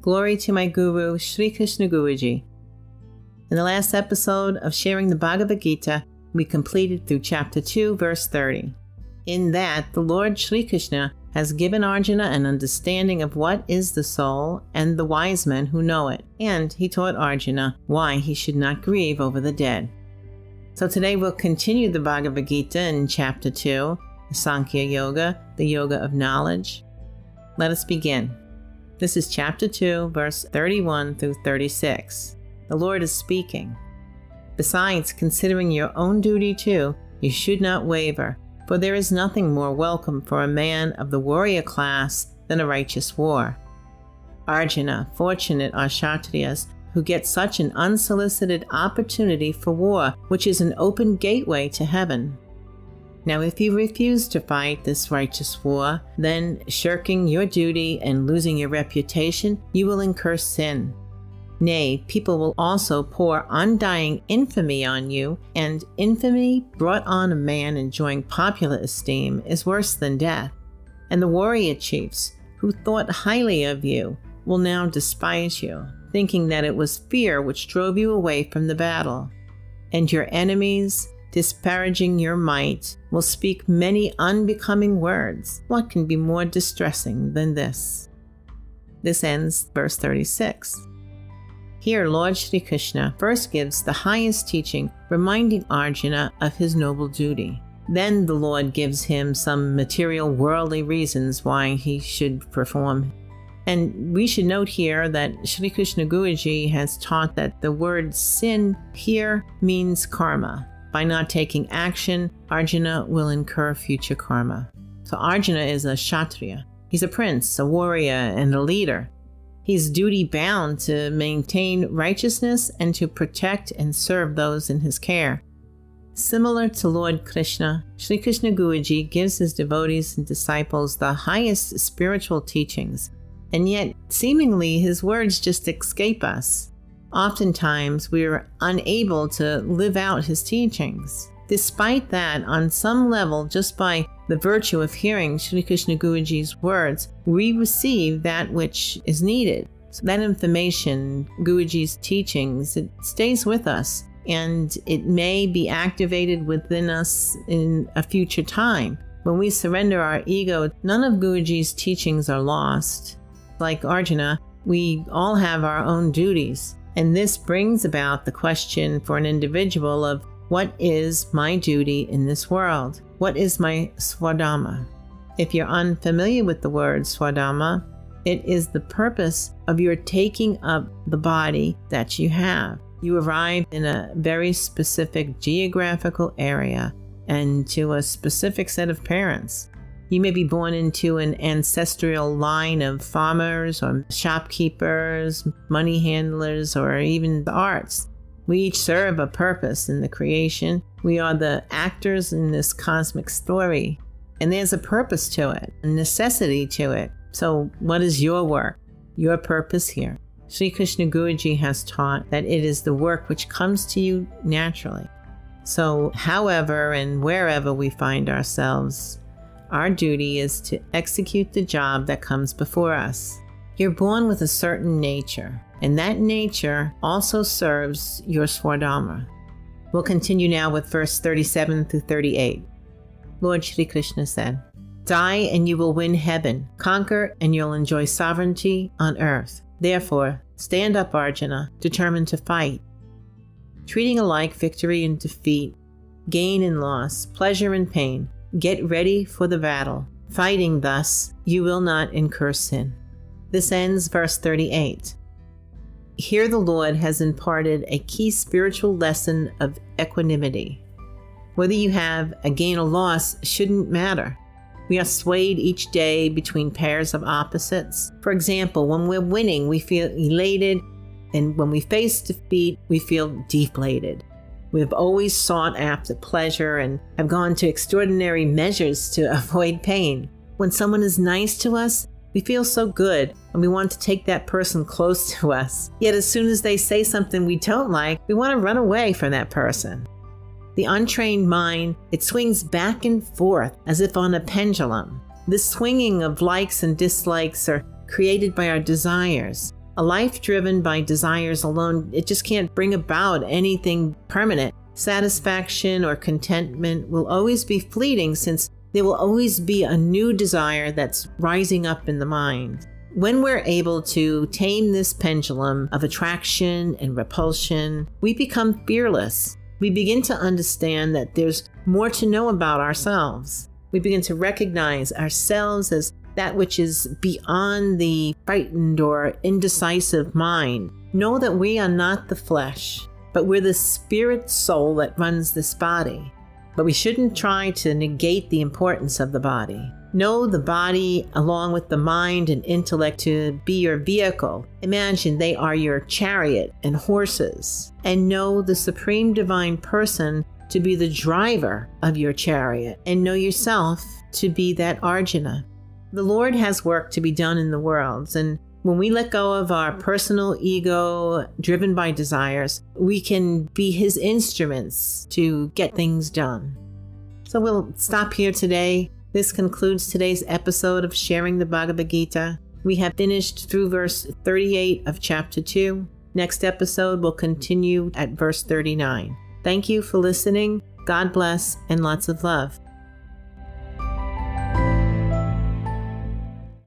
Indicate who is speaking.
Speaker 1: Glory to my Guru, Sri Krishna Guruji. In the last episode of sharing the Bhagavad Gita, we completed through chapter 2, verse 30. In that, the Lord Sri Krishna has given Arjuna an understanding of what is the soul and the wise men who know it, and he taught Arjuna why he should not grieve over the dead. So today we'll continue the Bhagavad Gita in chapter 2, the Sankhya Yoga, the Yoga of Knowledge. Let us begin. This is chapter 2, verse 31 through 36. The Lord is speaking. Besides considering your own duty too, you should not waver for there is nothing more welcome for a man of the warrior class than a righteous war. Arjuna, fortunate are Kshatriyas who get such an unsolicited opportunity for war, which is an open gateway to heaven. Now, if you refuse to fight this righteous war, then shirking your duty and losing your reputation, you will incur sin. Nay, people will also pour undying infamy on you, and infamy brought on a man enjoying popular esteem is worse than death. And the warrior chiefs, who thought highly of you, will now despise you, thinking that it was fear which drove you away from the battle. And your enemies, disparaging your might, will speak many unbecoming words. What can be more distressing than this? This ends verse 36. Here, Lord Sri Krishna first gives the highest teaching, reminding Arjuna of his noble duty. Then the Lord gives him some material worldly reasons why he should perform. And we should note here that Sri Krishna Guruji has taught that the word sin here means karma. By not taking action, Arjuna will incur future karma. So Arjuna is a Kshatriya. He's a prince, a warrior, and a leader. He's duty bound to maintain righteousness and to protect and serve those in his care. Similar to Lord Krishna, Sri Krishna Guruji gives his devotees and disciples the highest spiritual teachings, and yet seemingly his words just escape us. Oftentimes, we are unable to live out his teachings. Despite that, on some level, just by the virtue of hearing Sri Krishna Guruji's words, we receive that which is needed. So that information, Guruji's teachings, it stays with us and it may be activated within us in a future time. When we surrender our ego, none of Guruji's teachings are lost. Like Arjuna, we all have our own duties. And this brings about the question for an individual of what is my duty in this world? What is my swadharma? If you're unfamiliar with the word swadharma, it is the purpose of your taking up the body that you have. You arrive in a very specific geographical area and to a specific set of parents. You may be born into an ancestral line of farmers or shopkeepers, money handlers, or even the arts. We each serve a purpose in the creation. We are the actors in this cosmic story, and there's a purpose to it, a necessity to it. So, what is your work, your purpose here? Sri Krishna Guruji has taught that it is the work which comes to you naturally. So, however and wherever we find ourselves, our duty is to execute the job that comes before us. You're born with a certain nature, and that nature also serves your Swadharma. We'll continue now with verse 37 through 38. Lord Shri Krishna said, Die and you will win heaven, conquer and you'll enjoy sovereignty on earth. Therefore, stand up, Arjuna, determined to fight. Treating alike victory and defeat, gain and loss, pleasure and pain, get ready for the battle. Fighting thus, you will not incur sin. This ends verse 38. Here, the Lord has imparted a key spiritual lesson of equanimity. Whether you have a gain or loss shouldn't matter. We are swayed each day between pairs of opposites. For example, when we're winning, we feel elated, and when we face defeat, we feel deflated. We have always sought after pleasure and have gone to extraordinary measures to avoid pain. When someone is nice to us, we feel so good and we want to take that person close to us. Yet, as soon as they say something we don't like, we want to run away from that person. The untrained mind, it swings back and forth as if on a pendulum. This swinging of likes and dislikes are created by our desires. A life driven by desires alone, it just can't bring about anything permanent. Satisfaction or contentment will always be fleeting since there will always be a new desire that's rising up in the mind. When we're able to tame this pendulum of attraction and repulsion, we become fearless. We begin to understand that there's more to know about ourselves. We begin to recognize ourselves as that which is beyond the frightened or indecisive mind. Know that we are not the flesh, but we're the spirit soul that runs this body. But we shouldn't try to negate the importance of the body. Know the body along with the mind and intellect to be your vehicle. Imagine they are your chariot and horses. And know the supreme divine person to be the driver of your chariot. And know yourself to be that Arjuna. The Lord has work to be done in the world, and when we let go of our personal ego driven by desires, we can be His instruments to get things done. So we'll stop here today. This concludes today's episode of Sharing the Bhagavad Gita. We have finished through verse 38 of chapter 2. Next episode will continue at verse 39. Thank you for listening. God bless and lots of love.